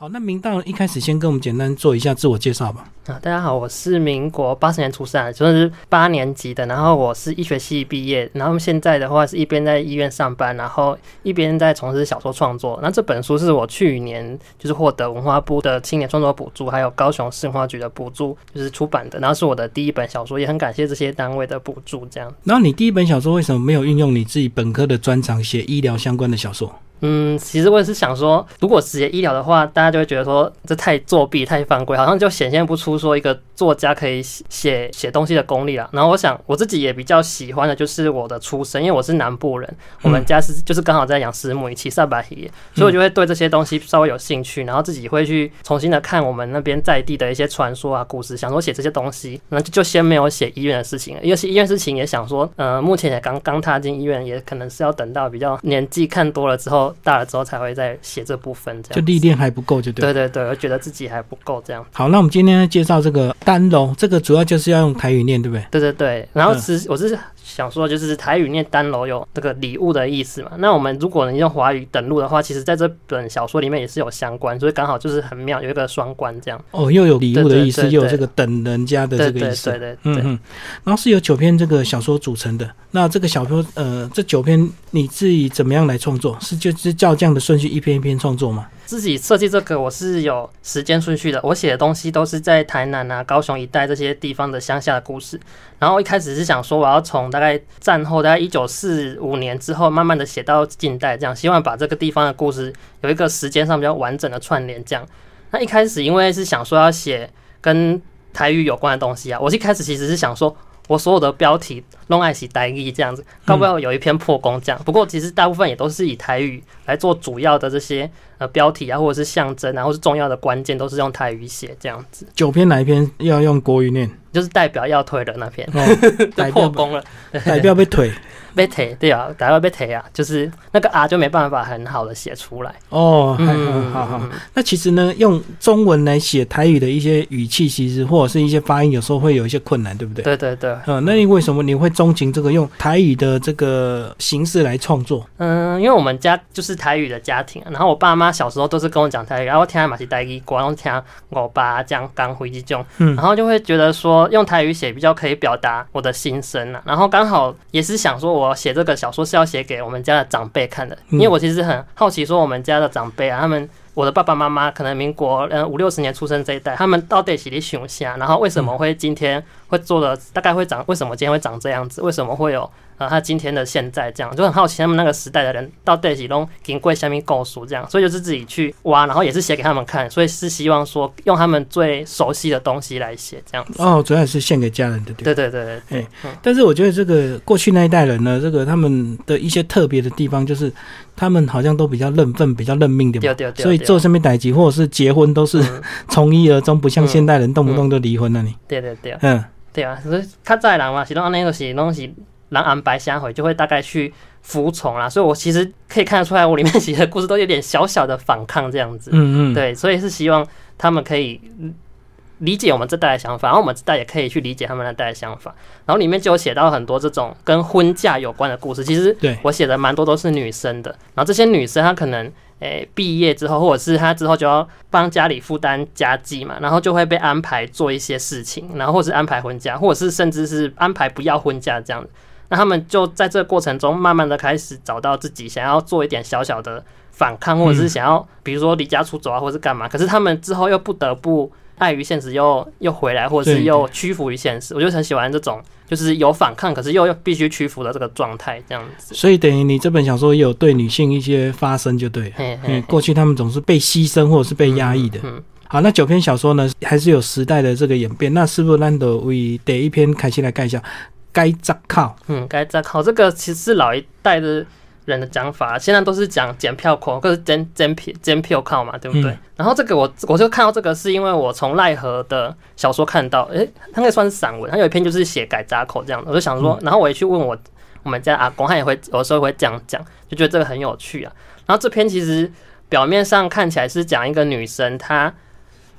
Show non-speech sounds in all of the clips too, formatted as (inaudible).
好，那明道一开始先跟我们简单做一下自我介绍吧。啊，大家好，我是民国八十年出生，就是八年级的，然后我是医学系毕业，然后现在的话是一边在医院上班，然后一边在从事小说创作。那这本书是我去年就是获得文化部的青年创作补助，还有高雄市文化局的补助，就是出版的，然后是我的第一本小说，也很感谢这些单位的补助。这样，然后你第一本小说为什么没有运用你自己本科的专长写医疗相关的小说？嗯，其实我也是想说，如果直接医疗的话，大家就会觉得说这太作弊、太犯规，好像就显现不出说一个作家可以写写东西的功力了。然后我想，我自己也比较喜欢的就是我的出身，因为我是南部人，我们家是就是刚好在养石母，以及萨巴鱼，所以我就会对这些东西稍微有兴趣，然后自己会去重新的看我们那边在地的一些传说啊、故事，想说写这些东西，那就先没有写医院的事情，因为是医院事情也想说，呃，目前也刚刚踏进医院，也可能是要等到比较年纪看多了之后。大了之后才会再写这部分，这样就历练还不够，就对。对对对，我觉得自己还不够这样。好，那我们今天介绍这个单龙，这个主要就是要用台语念，对不对？对对对。然后是我是想说，就是台语念单楼有这个礼物的意思嘛。那我们如果你用华语登录的话，其实在这本小说里面也是有相关，所以刚好就是很妙，有一个双关这样。哦，又有礼物的意思，又有这个等人家的这个意思。对对对。嗯嗯。然后是由九篇这个小说组成的。那这个小说，呃，这九篇你自己怎么样来创作？是就是照这样的顺序一篇一篇创作吗？自己设计这个我是有时间顺序的。我写的东西都是在台南啊、高雄一带这些地方的乡下的故事。然后一开始是想说，我要从大概战后大概一九四五年之后，慢慢的写到近代，这样希望把这个地方的故事有一个时间上比较完整的串联。这样，那一开始因为是想说要写跟台语有关的东西啊，我一开始其实是想说。我所有的标题弄爱喜台语这样子，搞不要有一篇破功这样。不过其实大部分也都是以台语来做主要的这些呃标题啊，或者是象征啊，或是重要的关键，都是用台语写这样子。九篇哪一篇要用国语念？就是代表要推的那篇，(laughs) 破功了，代表被推。(laughs) 被提对啊，打到被提啊，就是那个啊就没办法很好的写出来哦。嗯，好好。那其实呢，用中文来写台语的一些语气，其实或者是一些发音，有时候会有一些困难，对不对？对对对。嗯，那你为什么你会钟情这个用台语的这个形式来创作？嗯，因为我们家就是台语的家庭，然后我爸妈小时候都是跟我讲台语，然后听马西台语，然后听我爸讲刚回击中，然后就会觉得说用台语写比较可以表达我的心声啊。然后刚好也是想说。我写这个小说是要写给我们家的长辈看的，因为我其实很好奇，说我们家的长辈啊，他们我的爸爸妈妈可能民国嗯五六十年出生这一代，他们到底是里想下，然后为什么会今天会做的大概会长，为什么今天会长这样子，为什么会有？呃，他今天的现在这样就很好奇，他们那个时代的人到底是拢经过下面构书这样，所以就是自己去挖，然后也是写给他们看，所以是希望说用他们最熟悉的东西来写这样子。哦，主要是献给家人的，对对对对。哎，但是我觉得这个过去那一代人呢，这个他们的一些特别的地方，就是他们好像都比较认份、比较认命的嘛，所以做上面代级或者是结婚都是 (laughs) 从一而终，不像现代人动不动就离婚了。你对对对，嗯，对啊，所以较早人嘛，是拢安尼，就是拢是。让安白相回就会大概去服从啦，所以我其实可以看得出来，我里面写的故事都有点小小的反抗这样子。嗯嗯，对，所以是希望他们可以理解我们这代的想法，然后我们这代也可以去理解他们那代的想法。然后里面就有写到很多这种跟婚嫁有关的故事，其实对我写的蛮多都是女生的。然后这些女生她可能诶毕业之后，或者是他之后就要帮家里负担家计嘛，然后就会被安排做一些事情，然后或是安排婚嫁，或者是甚至是安排不要婚嫁这样。那他们就在这个过程中，慢慢的开始找到自己想要做一点小小的反抗，或者是想要，比如说离家出走啊，或者是干嘛。可是他们之后又不得不碍于现实，又又回来，或者是又屈服于现实。我就很喜欢这种，就是有反抗，可是又又必须屈服的这个状态，这样子。所以等于你这本小说也有对女性一些发声，就对。嗯，过去他们总是被牺牲或者是被压抑的。嗯。好，那九篇小说呢，还是有时代的这个演变。那是不是难得为第一篇开心来盖一下？该扎靠，嗯，该扎靠，这个其实是老一代的人的讲法，现在都是讲检票口，或是检检票检票靠嘛，对不对？然后这个我我就看到这个，是因为我从奈何的小说看到，诶，他那算是散文，他有一篇就是写改闸口这样的，我就想说，然后我也去问我我们家阿公，他也会有时候会这样讲，就觉得这个很有趣啊。然后这篇其实表面上看起来是讲一个女生，她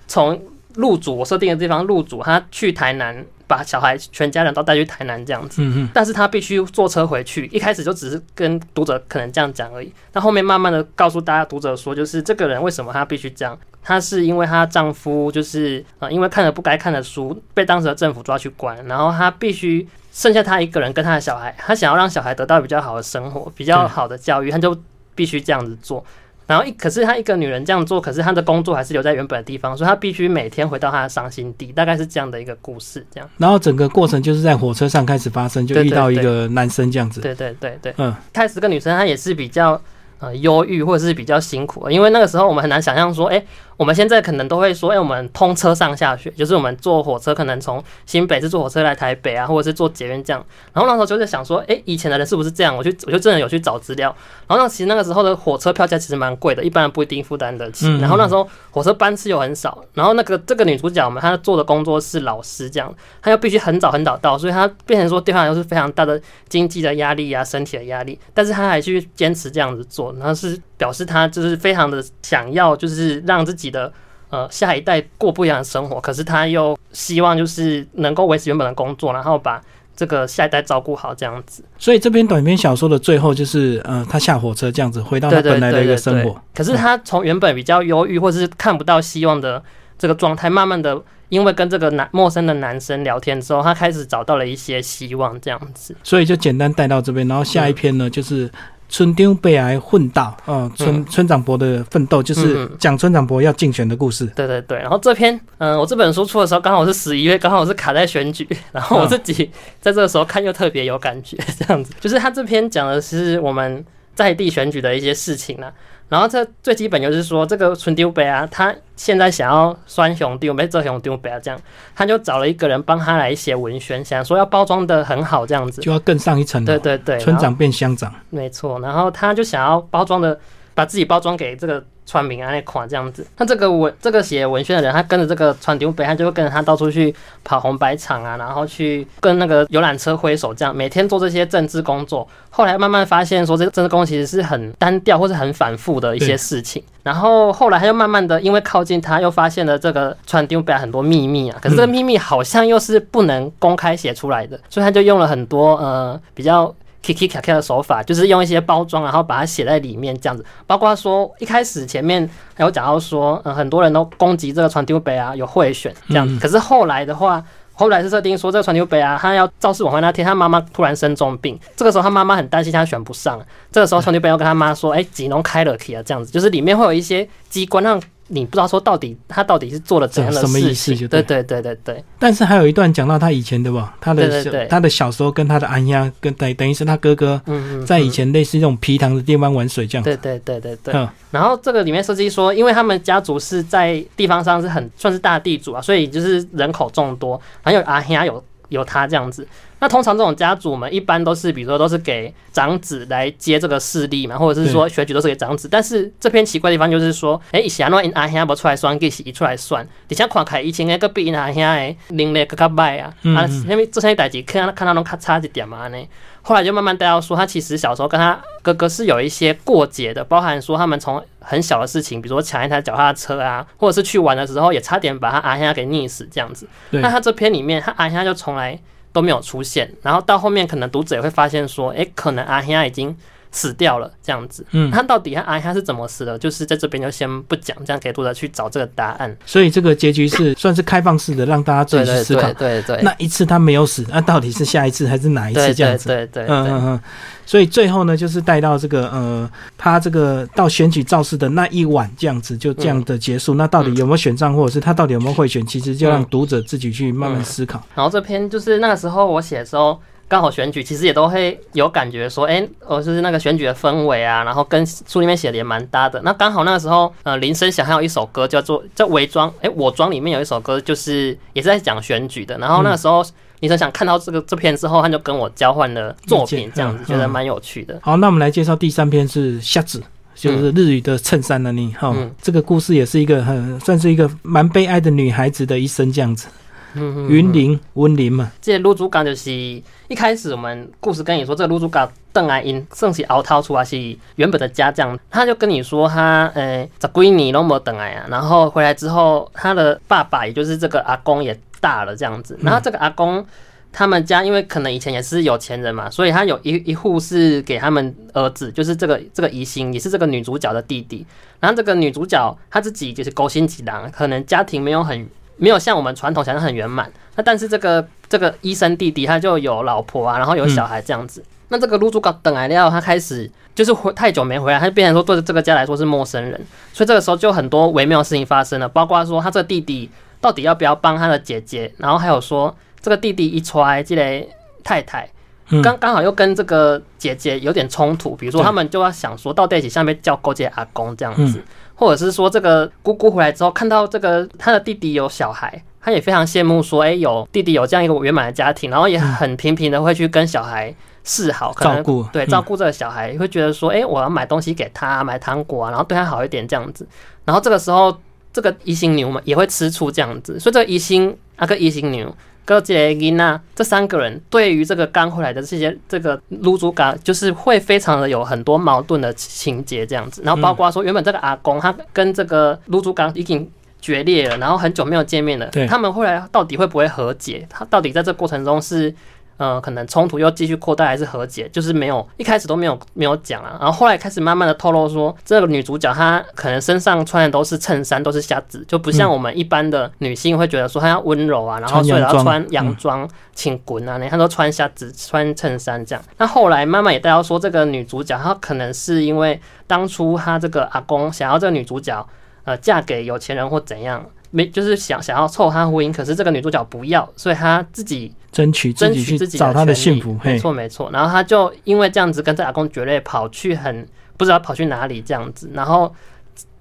从入主我设定的地方入主，她去台南。把小孩全家人都带去台南这样子，但是他必须坐车回去。一开始就只是跟读者可能这样讲而已，那后面慢慢的告诉大家读者说，就是这个人为什么他必须这样。她是因为她丈夫就是呃，因为看了不该看的书，被当时的政府抓去关，然后她必须剩下她一个人跟她的小孩，她想要让小孩得到比较好的生活，比较好的教育，她就必须这样子做。然后一可是她一个女人这样做，可是她的工作还是留在原本的地方，所以她必须每天回到她的伤心地，大概是这样的一个故事。这样，然后整个过程就是在火车上开始发生，就遇到一个男生这样子。对对对对，嗯，开始这个女生她也是比较呃忧郁或者是比较辛苦，因为那个时候我们很难想象说，哎。我们现在可能都会说，哎，我们通车上下学，就是我们坐火车，可能从新北是坐火车来台北啊，或者是坐捷运这样。然后那时候就在想说，哎，以前的人是不是这样？我去，我就真的有去找资料。然后那其实那个时候的火车票价其实蛮贵的，一般人不一定负担得起。然后那时候火车班次又很少。然后那个这个女主角嘛，她做的工作是老师这样，她又必须很早很早到，所以她变成说对她来说是非常大的经济的压力啊，身体的压力。但是她还去坚持这样子做，然后是表示他就是非常的想要，就是让自己的。呃，下一代过不一样的生活，可是他又希望就是能够维持原本的工作，然后把这个下一代照顾好这样子。所以这篇短篇小说的最后就是，呃，他下火车这样子回到他本来的一个生活。可是他从原本比较忧郁或者是看不到希望的这个状态，慢慢的因为跟这个男陌生的男生聊天之后，他开始找到了一些希望这样子。所以就简单带到这边，然后下一篇呢就是。村丁被挨混到，嗯，村村长伯的奋斗就是讲村长伯要竞选的故事。对对对，然后这篇，嗯，我这本书出的时候刚好是十一月，刚好是卡在选举，(laughs) 然后我自己在这个时候看又特别有感觉，这样子，就是他这篇讲的是我们在地选举的一些事情呢。然后这最基本就是说，这个纯丢杯啊，他现在想要酸熊丢杯，这熊丢杯啊，这样他就找了一个人帮他来写文宣，想说要包装的很好，这样子就要更上一层。对对对，村长变乡长，没错。然后他就想要包装的，把自己包装给这个。川民啊那款这样子，那这个文这个写文宣的人，他跟着这个川丢北，他就会跟着他到处去跑红白场啊，然后去跟那个游览车挥手，这样每天做这些政治工作。后来慢慢发现说，这个政治工作其实是很单调或是很反复的一些事情。然后后来他又慢慢的，因为靠近他，又发现了这个川丢北很多秘密啊。可是这个秘密好像又是不能公开写出来的，所以他就用了很多呃比较。Kiki 卡卡的手法就是用一些包装，然后把它写在里面这样子。包括说一开始前面还有讲到说，嗯，很多人都攻击这个传丢杯啊，有贿选这样子。可是后来的话，后来是设定说这个传丢杯啊，他要造势晚会那天，他妈妈突然生重病，这个时候他妈妈很担心他选不上。这个时候传丢杯要跟他妈说，哎，吉农开了 K 啊，这样子，就是里面会有一些机关让。你不知道说到底他到底是做了怎样的事情？对对对对对。但是还有一段讲到他以前的吧，他的小他的小时候跟他的安丫跟等等于是他哥哥，在以前类似这种皮塘的地方玩水这样。对对对对对。然后这个里面设计说，因为他们家族是在地方上是很算是大地主啊，所以就是人口众多，还有阿丫有有他这样子。那通常这种家族们一般都是，比如说都是给长子来接这个势力嘛，或者是说选举都是给长子。但是这篇奇怪的地方就是说，哎，以前因阿兄不出来算，给一出来算，底下看开以前那个比因阿兄的能力更加歹啊，啊，因为这些代志看看到拢较差一点嘛呢。后来就慢慢带到说，他其实小时候跟他哥哥是有一些过节的，包含说他们从很小的事情，比如说抢一台脚踏车啊，或者是去玩的时候也差点把他阿兄给溺死这样子。那他这篇里面，他阿兄就从来。都没有出现，然后到后面可能读者也会发现说，哎，可能阿香已经死掉了这样子。嗯，他到底他阿香是怎么死的？就是在这边就先不讲，这样给读者去找这个答案。所以这个结局是算是开放式的，让大家自己去思考。对对。那一次他没有死，那到底是下一次还是哪一次这样子？对对对。嗯嗯嗯。所以最后呢，就是带到这个呃，他这个到选举造势的那一晚，这样子就这样的结束。那到底有没有选上，或者是他到底有没有会选？其实就让读者自己去慢慢思考。然后这篇就是那个时候我写的时候，刚好选举，其实也都会有感觉说，哎，我就是那个选举的氛围啊，然后跟书里面写的也蛮搭的。那刚好那个时候，呃，林声祥还有一首歌叫做叫《伪装》，哎，我装里面有一首歌就是也是在讲选举的。然后那个时候。李生想看到这个这篇之后，他就跟我交换了作品，这样子觉得蛮有趣的。好，那我们来介绍第三篇是瞎子，就是日语的衬衫的你。哈，这个故事也是一个很算是一个蛮悲哀的女孩子的一生这样子。云林温林嘛，这女主角就是一开始我们故事跟你说，这个女主角邓爱英算是熬逃出来是原本的家将，他就跟你说他呃在归你都没等来啊，然后回来之后，他的爸爸也就是这个阿公也。大了这样子，然后这个阿公，他们家因为可能以前也是有钱人嘛，所以他有一一户是给他们儿子，就是这个这个疑心也是这个女主角的弟弟。然后这个女主角她自己就是勾心几郎，可能家庭没有很没有像我们传统想象很圆满。那但是这个这个医生弟弟他就有老婆啊，然后有小孩这样子。那这个入住搞等来料，他开始就是回太久没回来，他就变成说对这个家来说是陌生人。所以这个时候就很多微妙的事情发生了，包括说他这个弟弟到底要不要帮他的姐姐，然后还有说。这个弟弟一出来，这类太太刚刚好又跟这个姐姐有点冲突，比如说他们就要想说，到底起下面叫勾结阿公这样子，或者是说这个姑姑回来之后看到这个她的弟弟有小孩，她也非常羡慕说，哎，有弟弟有这样一个圆满的家庭，然后也很频频的会去跟小孩示好，照顾对照顾这个小孩，会觉得说，哎，我要买东西给他，买糖果啊，然后对他好一点这样子，然后这个时候这个异星牛嘛也会吃醋这样子，所以这个异星那个异星牛。哥杰伊娜这三个人对于这个刚回来的这些这个卢祖嘎，就是会非常的有很多矛盾的情节这样子。然后包括说，原本这个阿公他跟这个卢祖刚已经决裂了，然后很久没有见面了。他们后来到底会不会和解？他到底在这过程中是？呃，可能冲突又继续扩大，还是和解？就是没有一开始都没有没有讲啊，然后后来开始慢慢的透露说，这个女主角她可能身上穿的都是衬衫，都是瞎子，就不像我们一般的女性会觉得说她要温柔啊，然后所以要穿洋装、请滚啊，你看都穿瞎子、穿衬衫这样。那后来妈妈也带到说，这个女主角她可能是因为当初她这个阿公想要这个女主角呃嫁给有钱人或怎样。没，就是想想要凑他婚姻，可是这个女主角不要，所以她自己争取争取自己找她的幸福，没错没错。然后她就因为这样子跟这阿公决裂，跑去很不知道跑去哪里这样子，然后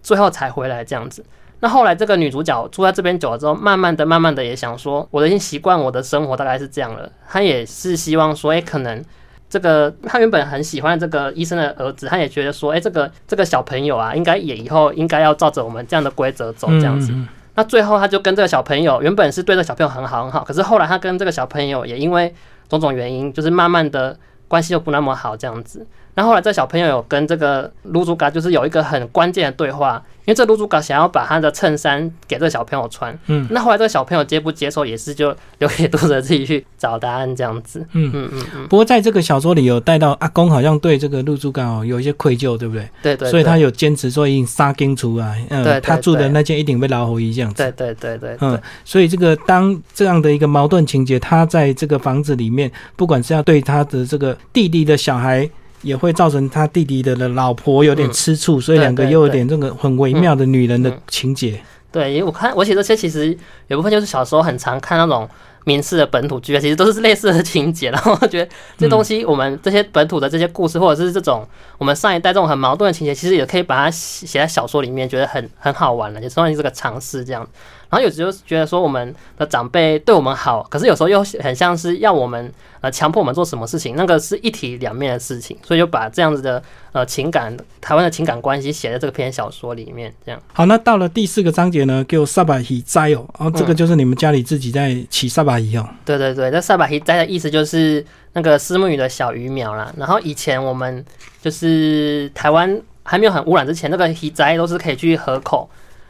最后才回来这样子。那后来这个女主角住在这边久了之后，慢慢的慢慢的也想说，我已经习惯我的生活大概是这样了。她也是希望说，哎，可能这个她原本很喜欢这个医生的儿子，她也觉得说，哎，这个这个小朋友啊，应该也以后应该要照着我们这样的规则走这样子。那最后，他就跟这个小朋友，原本是对这小朋友很好很好，可是后来他跟这个小朋友也因为种种原因，就是慢慢的关系又不那么好这样子。然后后来这小朋友有跟这个卢祖嘎，就是有一个很关键的对话。因为这卢祖嘎想要把他的衬衫给这个小朋友穿，嗯，那后来这个小朋友接不接受，也是就留给读者自己去找答案这样子，嗯嗯嗯嗯。不过在这个小说里有带到阿公好像对这个卢祖嘎哦有一些愧疚，对不对？对对。所以他有坚持说经杀根除啊，嗯，他住的那间一定被老虎一这样子。对对对对。嗯，所以这个当这样的一个矛盾情节，他在这个房子里面，不管是要对他的这个弟弟的小孩。也会造成他弟弟的老婆有点吃醋，所以两个又有点这个很微妙的女人的情节。对，因为我看我写这些，其实有部分就是小时候很常看那种民事的本土剧啊，其实都是类似的情节。然后我觉得这东西，我们这些本土的这些故事，或者是这种我们上一代这种很矛盾的情节，其实也可以把它写在小说里面，觉得很很好玩了，也算是个尝试这样。然后有时候觉得说我们的长辈对我们好，可是有时候又很像是要我们呃强迫我们做什么事情，那个是一体两面的事情，所以就把这样子的呃情感台湾的情感关系写在这个篇小说里面。这样好，那到了第四个章节呢，给我萨巴希斋哦，然后这个就是你们家里自己在起萨巴希哦。对对对，那萨巴希斋的意思就是那个丝木鱼的小鱼苗啦。然后以前我们就是台湾还没有很污染之前，那个鱼斋都是可以去河口。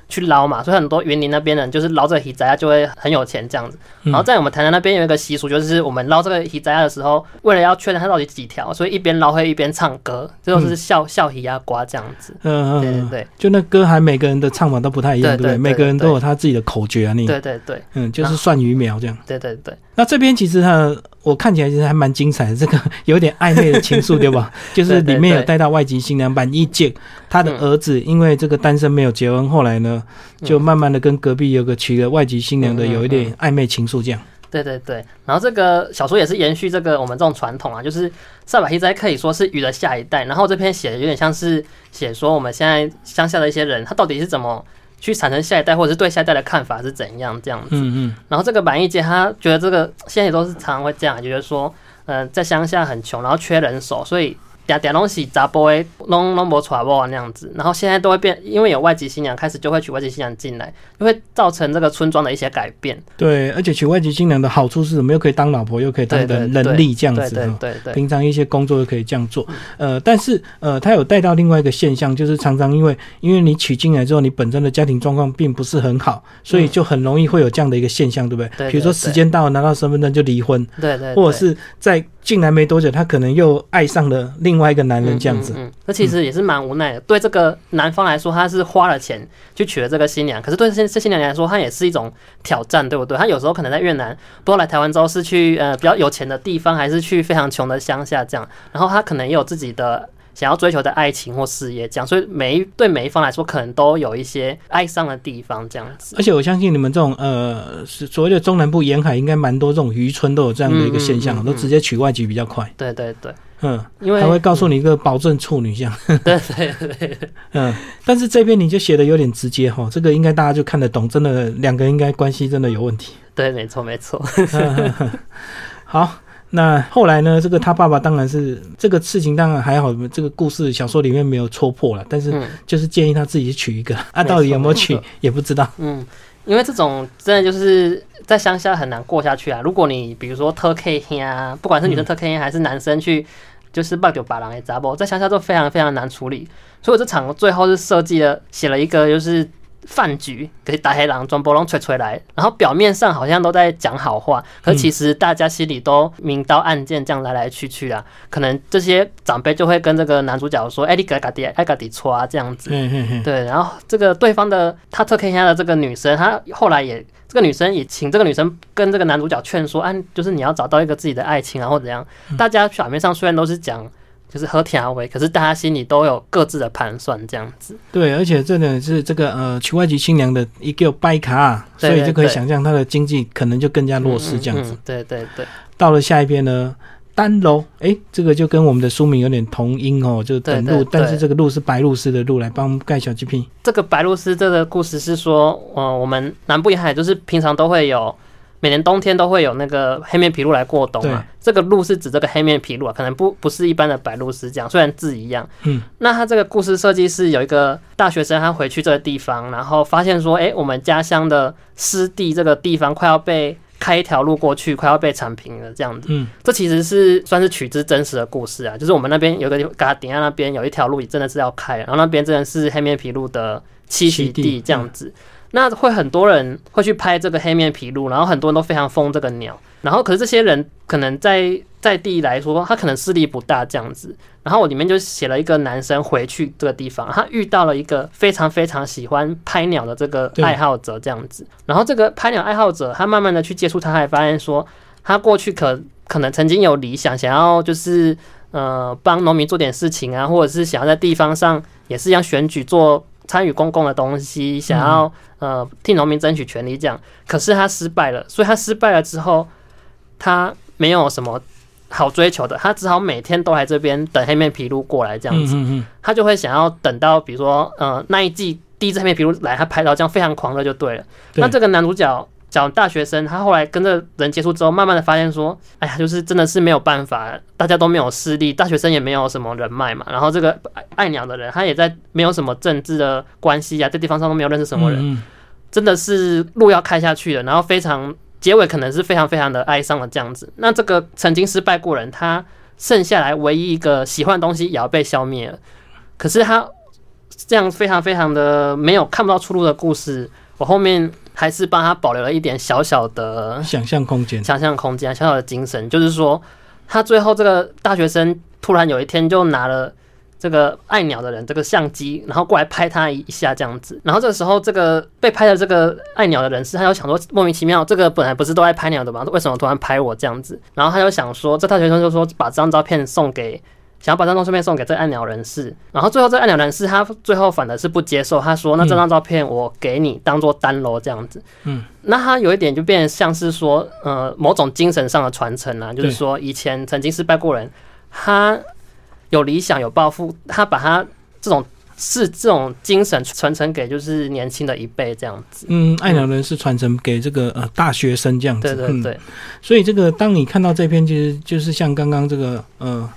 去捞嘛，所以很多园林那边人就是捞这个鱼仔啊，就会很有钱这样子。然后在我们台南那边有一个习俗，就是我们捞这个鱼仔的时候，为了要确认它到底几条，所以一边捞会一边唱歌，这都是笑笑鱼啊瓜这样子。嗯嗯，对对对，就那歌还每个人的唱法都不太一样，对不对？每个人都有他自己的口诀啊，你对对对，嗯，就是算鱼苗这样。对对对。那这边其实它我看起来其实还蛮精彩的，(laughs) 这个有点暧昧的情愫，对吧？(laughs) 就是里面有带到外籍新娘满意见，他的儿子因为这个单身没有结婚，后来呢就慢慢的跟隔壁有个娶了外籍新娘的有一点暧昧情愫这样。对对对，然后这个小说也是延续这个我们这种传统啊，就是萨百希斋可以说是鱼的下一代，然后这篇写的有点像是写说我们现在乡下的一些人，他到底是怎么。去产生下一代，或者是对下一代的看法是怎样这样子。嗯嗯。然后这个满意街，他觉得这个现在也都是常常会这样，觉得说，呃，在乡下很穷，然后缺人手，所以嗲嗲东西杂波诶，弄弄不出来那样子，然后现在都会变，因为有外籍新娘开始就会娶外籍新娘进来，就会造成这个村庄的一些改变。对，而且娶外籍新娘的好处是什么？又可以当老婆，又可以当人能力这样子。对对对，平常一些工作又可以这样做。呃，但是呃，他有带到另外一个现象，就是常常因为因为你娶进来之后，你本身的家庭状况并不是很好，所以就很容易会有这样的一个现象，对不对？对。比如说时间到了拿到身份证就离婚。对对。或者是在进来没多久，他可能又爱上了另外一个男人这样子。嗯，那其实也是蛮无奈的。对这个男方来说，他是花了钱去娶了这个新娘，可是对这这新娘来说，他也是一种挑战，对不对？他有时候可能在越南，不知道来台湾之后是去呃比较有钱的地方，还是去非常穷的乡下这样。然后他可能也有自己的。想要追求的爱情或事业，这样，所以每一对每一方来说，可能都有一些哀伤的地方，这样子。而且我相信你们这种呃，所谓的中南部沿海，应该蛮多这种渔村都有这样的一个现象，都直接娶外籍比较快。对对对，嗯，因为他会告诉你一个保证处女相。(laughs) 对对对，嗯，但是这边你就写的有点直接哈，这个应该大家就看得懂，真的两个应该关系真的有问题。对，没错没错。好。那后来呢？这个他爸爸当然是这个事情当然还好，这个故事小说里面没有戳破了，但是就是建议他自己娶一个，啊，到底有没有娶也不知道。嗯，因为这种真的就是在乡下很难过下去啊。如果你比如说特 K 啊，不管是女生特 K 还是男生去，就是八九八郎的杂波，在乡下都非常非常难处理。所以我这场最后是设计了写了一个就是。饭局给大黑狼装波浪吹吹来，然后表面上好像都在讲好话，可其实大家心里都明刀暗箭这样来来去去啊。可能这些长辈就会跟这个男主角说：“哎，你嘎嘎迪，哎嘎迪错啊，这样子。”对，然后这个对方的他特 K 下的这个女生，她后来也这个女生也请这个女生跟这个男主角劝说：“啊，就是你要找到一个自己的爱情啊，或怎样。”大家表面上虽然都是讲。就是和田阿伟，可是大家心里都有各自的盘算，这样子。对，而且这呢是这个呃娶外籍新娘的一个拜卡，所以就可以想象他的经济可能就更加弱势这样子。对对对。到了下一篇呢，单楼，哎，这个就跟我们的书名有点同音哦，就是等路，但是这个路是白鹭鸶的路，来帮盖小鸡皮。这个白鹭鸶这个故事是说，呃，我们南部沿海就是平常都会有。每年冬天都会有那个黑面琵鹭来过冬嘛？这个鹿是指这个黑面琵鹭啊，可能不不是一般的白鹭是这样，虽然字一样。嗯，那他这个故事设计是有一个大学生，他回去这个地方，然后发现说，哎，我们家乡的湿地这个地方快要被开一条路过去，快要被铲平了这样子。嗯，这其实是算是取之真实的故事啊，就是我们那边有个嘎顶下那边有一条路真的是要开，然后那边真的是黑面琵鹭的栖息地这样子。那会很多人会去拍这个黑面琵鹭，然后很多人都非常疯这个鸟，然后可是这些人可能在在地来说，他可能势力不大这样子。然后我里面就写了一个男生回去这个地方，他遇到了一个非常非常喜欢拍鸟的这个爱好者这样子。然后这个拍鸟爱好者，他慢慢的去接触他，还发现说，他过去可可能曾经有理想，想要就是呃帮农民做点事情啊，或者是想要在地方上也是一样选举做。(laughs) 参与公共的东西，想要呃替农民争取权利，这样，可是他失败了，所以他失败了之后，他没有什么好追求的，他只好每天都来这边等黑面皮鹭过来这样子，他就会想要等到比如说呃那一季第一只黑面皮鹭来，他拍到这样非常狂热就对了。那这个男主角。讲大学生，他后来跟这人接触之后，慢慢的发现说，哎呀，就是真的是没有办法，大家都没有势力，大学生也没有什么人脉嘛。然后这个爱鸟的人，他也在没有什么政治的关系啊，这地方上都没有认识什么人，真的是路要开下去了。然后非常结尾可能是非常非常的哀伤的这样子。那这个曾经失败过人，他剩下来唯一一个喜欢的东西也要被消灭了。可是他这样非常非常的没有看不到出路的故事，我后面。还是帮他保留了一点小小的想象空间，想象空间，小小的精神，就是说，他最后这个大学生突然有一天就拿了这个爱鸟的人这个相机，然后过来拍他一下这样子，然后这个时候这个被拍的这个爱鸟的人士，他就想说莫名其妙，这个本来不是都爱拍鸟的吗？为什么突然拍我这样子？然后他就想说，这大学生就说把这张照片送给。想要把这张照片送给这个爱鸟人士，然后最后这爱鸟人士他最后反而是不接受，他说：“那这张照片我给你当做单楼这样子。”嗯，那他有一点就变得像是说，呃，某种精神上的传承啊，就是说以前曾经失败过人，他有理想有抱负，他把他这种是这种精神传承给就是年轻的一辈这样子。嗯，爱鸟人士传承给这个呃大学生这样子。对对对。所以这个当你看到这篇，其实就是像刚刚这个呃。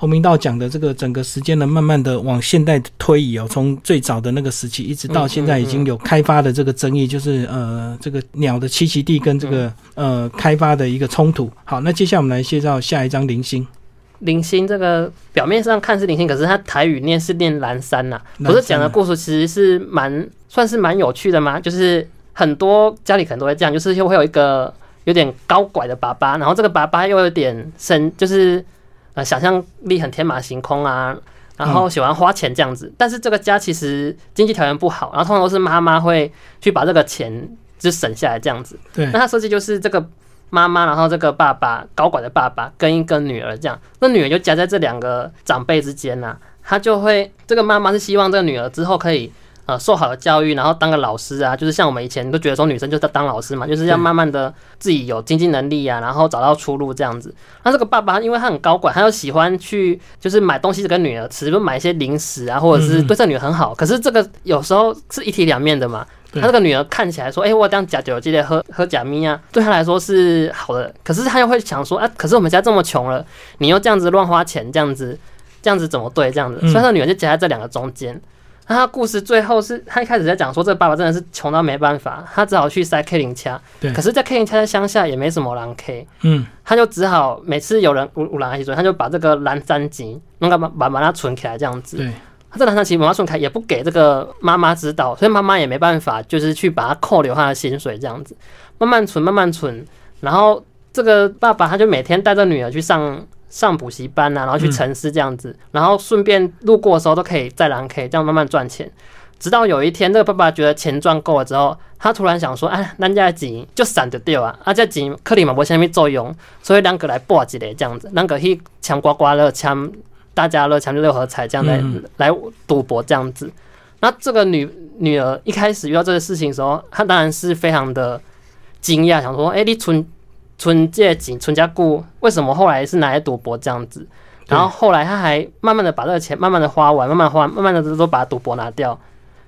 洪明道讲的这个整个时间呢，慢慢的往现代推移哦，从最早的那个时期一直到现在已经有开发的这个争议，就是呃这个鸟的栖息地跟这个呃开发的一个冲突。好，那接下来我们来介绍下一张零星。零星这个表面上看是零星，可是它台语念是念蓝山呐。不是讲的故事其实是蛮算是蛮有趣的嘛，就是很多家里可能都会这样，就是又会有一个有点高拐的爸爸，然后这个爸爸又有点深，就是呃想象力很天马行空啊，然后喜欢花钱这样子。但是这个家其实经济条件不好，然后通常都是妈妈会去把这个钱就省下来这样子。对，那他设计就是这个。妈妈，然后这个爸爸高管的爸爸跟一个女儿这样，那女儿就夹在这两个长辈之间呐。他就会，这个妈妈是希望这个女儿之后可以呃受好的教育，然后当个老师啊，就是像我们以前都觉得说女生就是当老师嘛，就是要慢慢的自己有经济能力啊，然后找到出路这样子。那这个爸爸因为他很高管，他又喜欢去就是买东西给女儿吃，就买一些零食啊，或者是对这女儿很好。可是这个有时候是一体两面的嘛。他这个女儿看起来说：“哎，我这样假酒，记得喝喝假咪啊，对他来说是好的。可是他又会想说：，啊，可是我们家这么穷了，你又这样子乱花钱，这样子，这样子怎么对？这样子，所以他女儿就夹在这两个中间。那他故事最后是他一开始在讲说，这个爸爸真的是穷到没办法，他只好去塞 K 零掐。对，可是，在 K 零掐在乡下也没什么蓝 K，嗯，他就只好每次有人五五蓝一起他就把这个蓝三级弄个把把把它存起来，这样子。对。他这男生其实妈妈顺开也不给这个妈妈指导，所以妈妈也没办法，就是去把他扣留他的薪水这样子，慢慢存，慢慢存。然后这个爸爸他就每天带着女儿去上上补习班啊，然后去城市这样子，然后顺便路过的时候都可以再来可以这样慢慢赚钱。直到有一天，这个爸爸觉得钱赚够了之后，他突然想说：“哎，咱家钱就散得掉啊！啊，这钱克里嘛无虾米作用，所以两个来搏一个这样子，两个去抢刮刮乐抢。”大家乐、抢六合彩这样来来赌博这样子，那这个女女儿一开始遇到这个事情的时候，她当然是非常的惊讶，想说：“哎，你存存借景存家固，为什么后来是拿来赌博这样子？”然后后来他还慢慢的把这个钱慢慢的花完，慢慢花，慢慢的都把赌博拿掉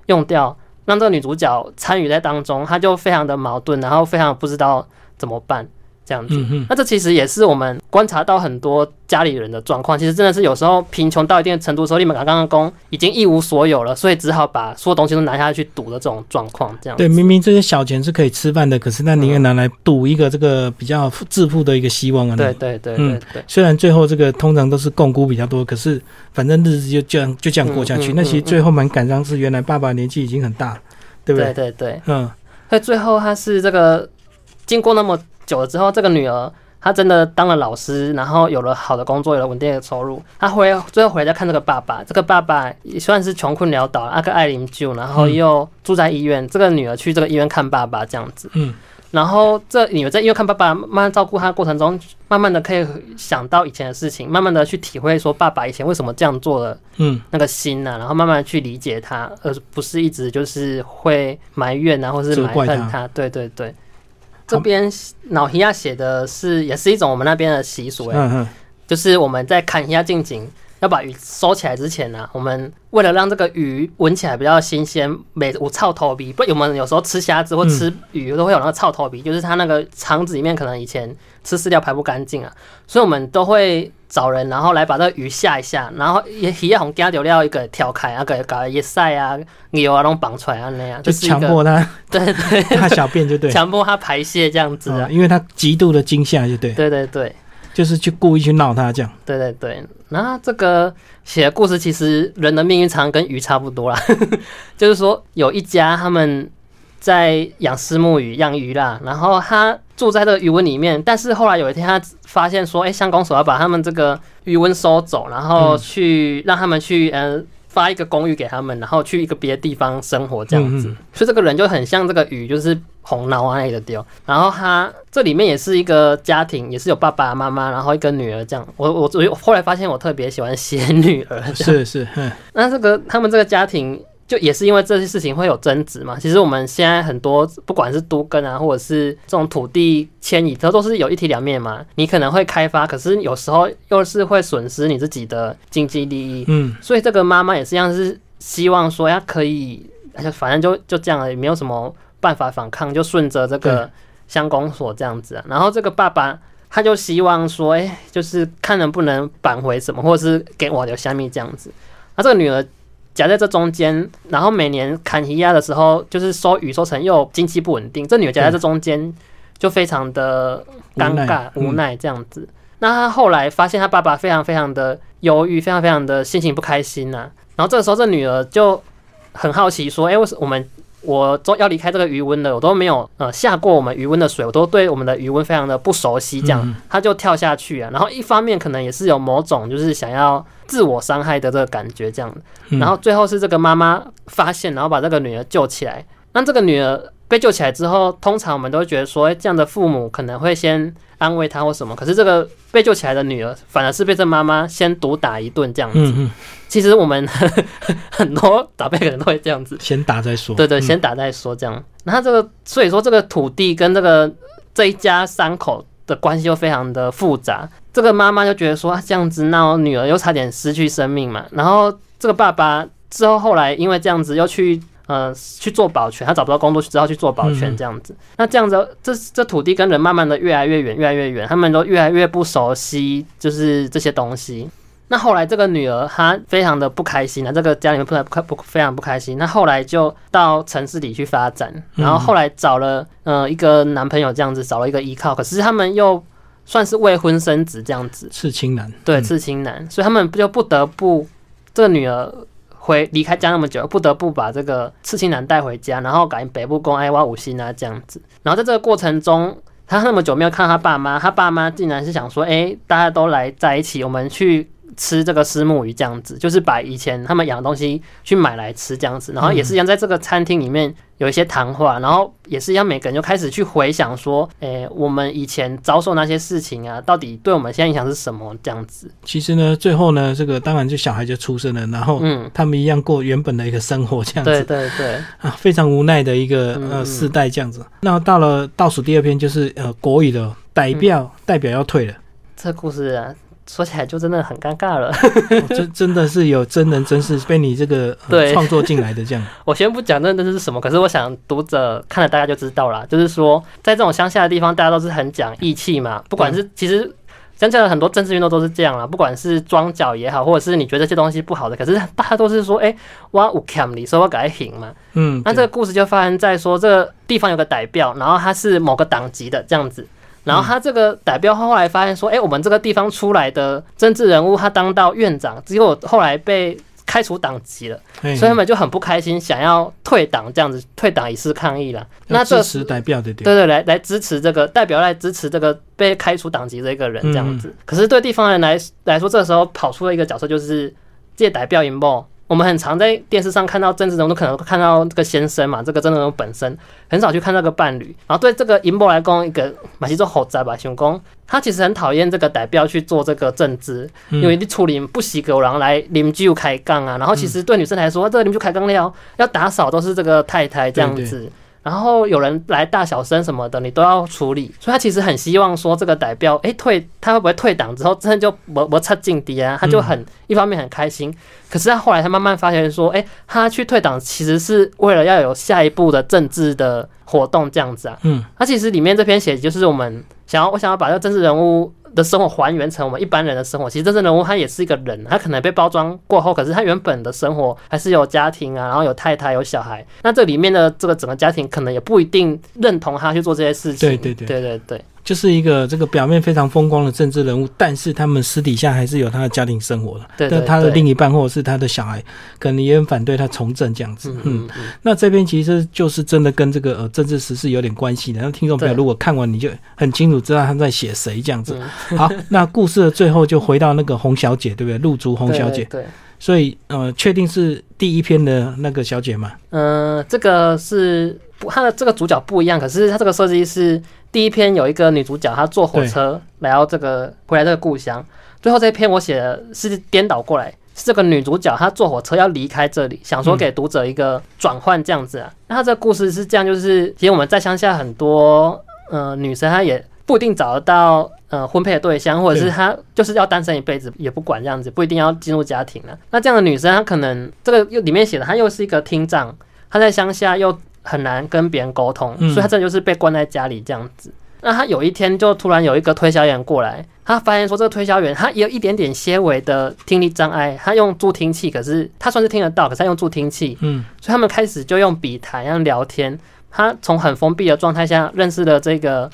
用掉，让这个女主角参与在当中，她就非常的矛盾，然后非常不知道怎么办。这样子，那这其实也是我们观察到很多家里人的状况。其实真的是有时候贫穷到一定程度的时候，你们刚刚工已经一无所有了，所以只好把所有东西都拿下去赌的这种状况。这样对，明明这些小钱是可以吃饭的，可是那宁愿拿来赌一个这个比较致富的一个希望啊。对对对，嗯对。虽然最后这个通常都是共估比较多，可是反正日子就这样就这样过下去。那其实最后蛮感伤，是原来爸爸年纪已经很大，对不对？对对对，嗯。所以最后他是这个经过那么久了之后，这个女儿。她真的当了老师，然后有了好的工作，有了稳定的收入。她回最后回来再看这个爸爸，这个爸爸也算是穷困潦倒，阿克艾琳救，然后又住在医院。这个女儿去这个医院看爸爸，这样子。嗯。然后这女儿在医院看爸爸，慢慢照顾他的过程中，慢慢的可以想到以前的事情，慢慢的去体会说爸爸以前为什么这样做的，嗯，那个心呐，然后慢慢的去理解他，而不是一直就是会埋怨啊，或是埋恨他。对对对。这边脑皮亚写的是，也是一种我们那边的习俗哎，就是我们在砍虾进井，要把鱼收起来之前呢，我们为了让这个鱼闻起来比较新鲜，每我臭头皮，不，我们有时候吃虾子或吃鱼都会有那个臭头鼻，就是它那个肠子里面可能以前吃饲料排不干净啊，所以我们都会。找人，然后来把这个鱼下一下，然后也鱼红加掉料一个挑开，啊，个搞一晒啊，牛啊，拢绑出来啊那样，就强迫它，对对，(laughs) 他小便就对，强迫它排泄这样子啊，因为它极度的惊吓就对，对对对，就是去故意去闹他这样，对对对，那这个写的故事其实人的命运常跟鱼差不多啦，(laughs) 就是说有一家他们。在养丝木鱼、养鱼啦，然后他住在这个鱼温里面，但是后来有一天他发现说，哎，相公所要把他们这个鱼温收走，然后去让他们去呃发一个公寓给他们，然后去一个别的地方生活这样子。所以这个人就很像这个鱼，就是红脑啊那个丢。然后他这里面也是一个家庭，也是有爸爸妈妈，然后一个女儿这样。我我我后来发现我特别喜欢写女儿，是是，(laughs) 那这个他们这个家庭。就也是因为这些事情会有争执嘛。其实我们现在很多不管是都跟啊，或者是这种土地迁移，它都是有一体两面嘛。你可能会开发，可是有时候又是会损失你自己的经济利益。嗯，所以这个妈妈也是一样，是希望说她可以，反正就就这样，也没有什么办法反抗，就顺着这个相公所这样子。然后这个爸爸他就希望说，哎，就是看能不能扳回什么，或者是给我留下面这样子。那这个女儿夹在这中间，然后每年砍鱼鸭的时候，就是收雨收成又经济不稳定，这女儿夹在这中间就非常的尴尬无奈这样子。那他后来发现他爸爸非常非常的忧郁，非常非常的心情不开心呐。然后这个时候，这女儿就很好奇说，哎，为什我们？我都要离开这个余温了，我都没有呃下过我们余温的水，我都对我们的余温非常的不熟悉。这样，他就跳下去啊。然后一方面可能也是有某种就是想要自我伤害的这个感觉，这样。然后最后是这个妈妈发现，然后把这个女儿救起来。那这个女儿被救起来之后，通常我们都会觉得说，这样的父母可能会先安慰他或什么。可是这个被救起来的女儿，反而是被这妈妈先毒打一顿这样子。其实我们很多长辈可能都会这样子，先打再说。(laughs) 对对，先打再说这样。那这个，所以说这个土地跟这个这一家三口的关系又非常的复杂。这个妈妈就觉得说，这样子，那我女儿又差点失去生命嘛。然后这个爸爸之后后来因为这样子又去呃去做保全，他找不到工作，只好去做保全这样子。那这样子，这这土地跟人慢慢的越来越远，越来越远，他们都越来越不熟悉，就是这些东西。那后来这个女儿她非常的不开心啊，这个家里面不不不非常不开心。那后来就到城市里去发展，然后后来找了呃一个男朋友这样子，找了一个依靠。可是他们又算是未婚生子这样子，刺青男对刺青男，所以他们就不得不这个女儿回离开家那么久，不得不把这个刺青男带回家，然后改北部公爱挖五星啊这样子。然后在这个过程中，他那么久没有看他爸妈，他爸妈竟然是想说，哎，大家都来在一起，我们去。吃这个石木鱼这样子，就是把以前他们养的东西去买来吃这样子，然后也是一样，在这个餐厅里面有一些谈话，然后也是一样，每个人就开始去回想说，诶，我们以前遭受那些事情啊，到底对我们现在影响是什么这样子？其实呢，最后呢，这个当然就小孩就出生了，然后嗯，他们一样过原本的一个生活这样子，对对对，啊，非常无奈的一个呃世代这样子。那到了倒数第二篇就是呃国语的代表代表要退了，这故事啊。说起来就真的很尴尬了，(laughs) 真真的是有真人真事被你这个 (laughs) 创作进来的这样。(laughs) 我先不讲那那是什么，可是我想读者看了大家就知道了。就是说，在这种乡下的地方，大家都是很讲义气嘛。不管是其实乡下的很多政治运动都是这样啦，不管是装脚也好，或者是你觉得这些东西不好的，可是大家都是说，哎，我有 cam 你说我改行嘛。嗯，那这个故事就发生在说这个地方有个代表，然后他是某个党籍的这样子。然后他这个代表后来发现说，哎，我们这个地方出来的政治人物，他当到院长，结果后来被开除党籍了，所以他们就很不开心，想要退党，这样子退党以示抗议了。那支持代表的对对，来来支持这个代表来支持这个被开除党籍的一个人这样子。可是对地方人来来说，这时候跑出了一个角色，就是借代表引爆。我们很常在电视上看到政治人物，可能看到这个先生嘛，这个政治人物本身很少去看那个伴侣。然后对这个银波来讲，一个马西做豪宅吧，熊公，他其实很讨厌这个代表去做这个政治，因为你处理不喜狗狼来邻居开杠啊。然后其实对女生来说，这个邻居开杠了，要打扫都是这个太太这样子。然后有人来大小声什么的，你都要处理，所以他其实很希望说这个代表，哎，退他会不会退党之后，真的就不不差劲敌啊？他就很一方面很开心，可是他后来他慢慢发现说，哎，他去退党其实是为了要有下一步的政治的活动这样子啊。嗯，他其实里面这篇写就是我们想要，我想要把这个政治人物。的生活还原成我们一般人的生活，其实真正人物他也是一个人，他可能被包装过后，可是他原本的生活还是有家庭啊，然后有太太有小孩，那这里面的这个整个家庭可能也不一定认同他去做这些事情。对对对对对对。就是一个这个表面非常风光的政治人物，但是他们私底下还是有他的家庭生活的。对，但他的另一半或者是他的小孩，可能也很反对他从政这样子。嗯嗯。那这边其实就是真的跟这个呃政治时事有点关系的。那听众朋友如果看完，你就很清楚知道他在写谁这样子。(laughs) 好，那故事的最后就回到那个洪小姐，对不对？露珠洪小姐。对。所以呃，确定是第一篇的那个小姐吗？嗯，这个是不，她的这个主角不一样，可是她这个设计是。第一篇有一个女主角，她坐火车来到这个回来这个故乡。最后这一篇我写的是颠倒过来，是这个女主角她坐火车要离开这里，想说给读者一个转换这样子啊。那她这个故事是这样，就是其实我们在乡下很多呃女生，她也不一定找得到呃婚配的对象，或者是她就是要单身一辈子也不管这样子，不一定要进入家庭了。那这样的女生，她可能这个又里面写的，她又是一个厅长，她在乡下又。很难跟别人沟通，所以他这就是被关在家里这样子。那他有一天就突然有一个推销员过来，他发现说这个推销员他也有一点点些微的听力障碍，他用助听器，可是他算是听得到，可是他用助听器，嗯，所以他们开始就用笔谈，用聊天。他从很封闭的状态下认识了这个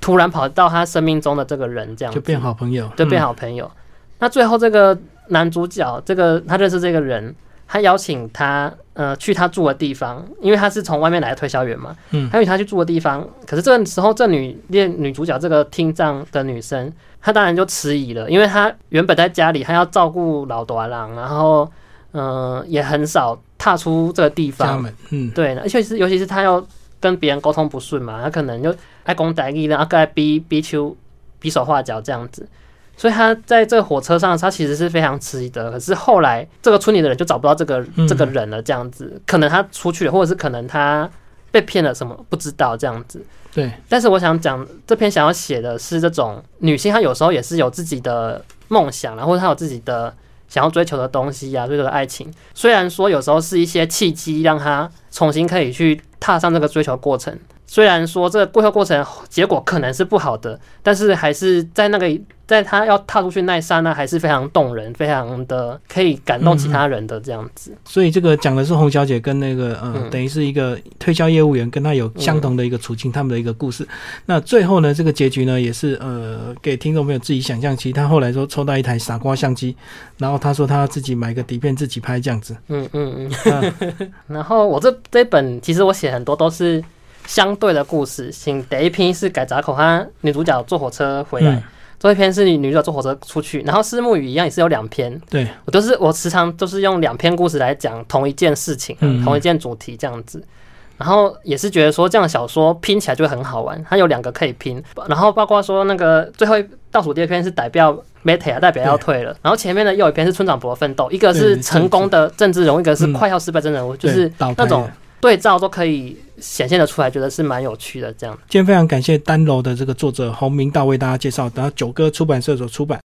突然跑到他生命中的这个人，这样就变好朋友，就变好朋友。那最后这个男主角，这个他认识这个人。他邀请他，呃，去他住的地方，因为他是从外面来的推销员嘛。嗯。他请他去住的地方，可是这个时候，这女恋女主角这个听障的女生，她当然就迟疑了，因为她原本在家里，她要照顾老多郎，然后，嗯，也很少踏出这个地方。嗯。对，而且是尤其是她要跟别人沟通不顺嘛，她可能就爱讲台语，然后爱逼逼出比手画脚这样子。所以他在这个火车上，他其实是非常迟疑的。可是后来，这个村里的人就找不到这个这个人了，这样子，可能他出去了，或者是可能他被骗了什么，不知道这样子。对。但是我想讲，这篇想要写的是这种女性，她有时候也是有自己的梦想，然后她有自己的想要追求的东西呀，追求的爱情。虽然说有时候是一些契机，让她重新可以去踏上这个追求过程。虽然说这个过程过程结果可能是不好的，但是还是在那个。在他要踏出去那一刹那，还是非常动人，非常的可以感动其他人的这样子。所以这个讲的是洪小姐跟那个呃，等于是一个推销业务员，跟他有相同的一个处境，他们的一个故事。那最后呢，这个结局呢，也是呃，给听众朋友自己想象。其实他后来说抽到一台傻瓜相机，然后他说他自己买个底片自己拍这样子。嗯嗯嗯。(laughs) 然后我这这本其实我写很多都是相对的故事。请第一篇是改闸口，他女主角坐火车回来。这一篇是女女主角坐火车出去，然后私木语一样也是有两篇。对。我都是我时常都是用两篇故事来讲同一件事情，同一件主题这样子。然后也是觉得说这样小说拼起来就会很好玩，它有两个可以拼。然后包括说那个最后倒数第二篇是代表 meta 代表要退了，然后前面的又一篇是村长博奋斗，一个是成功的政治人物，一个是快要失败真人物，就是那种对照都可以。显现的出来，觉得是蛮有趣的。这样，今天非常感谢单楼的这个作者洪明道为大家介绍，然后九哥出版社所出版。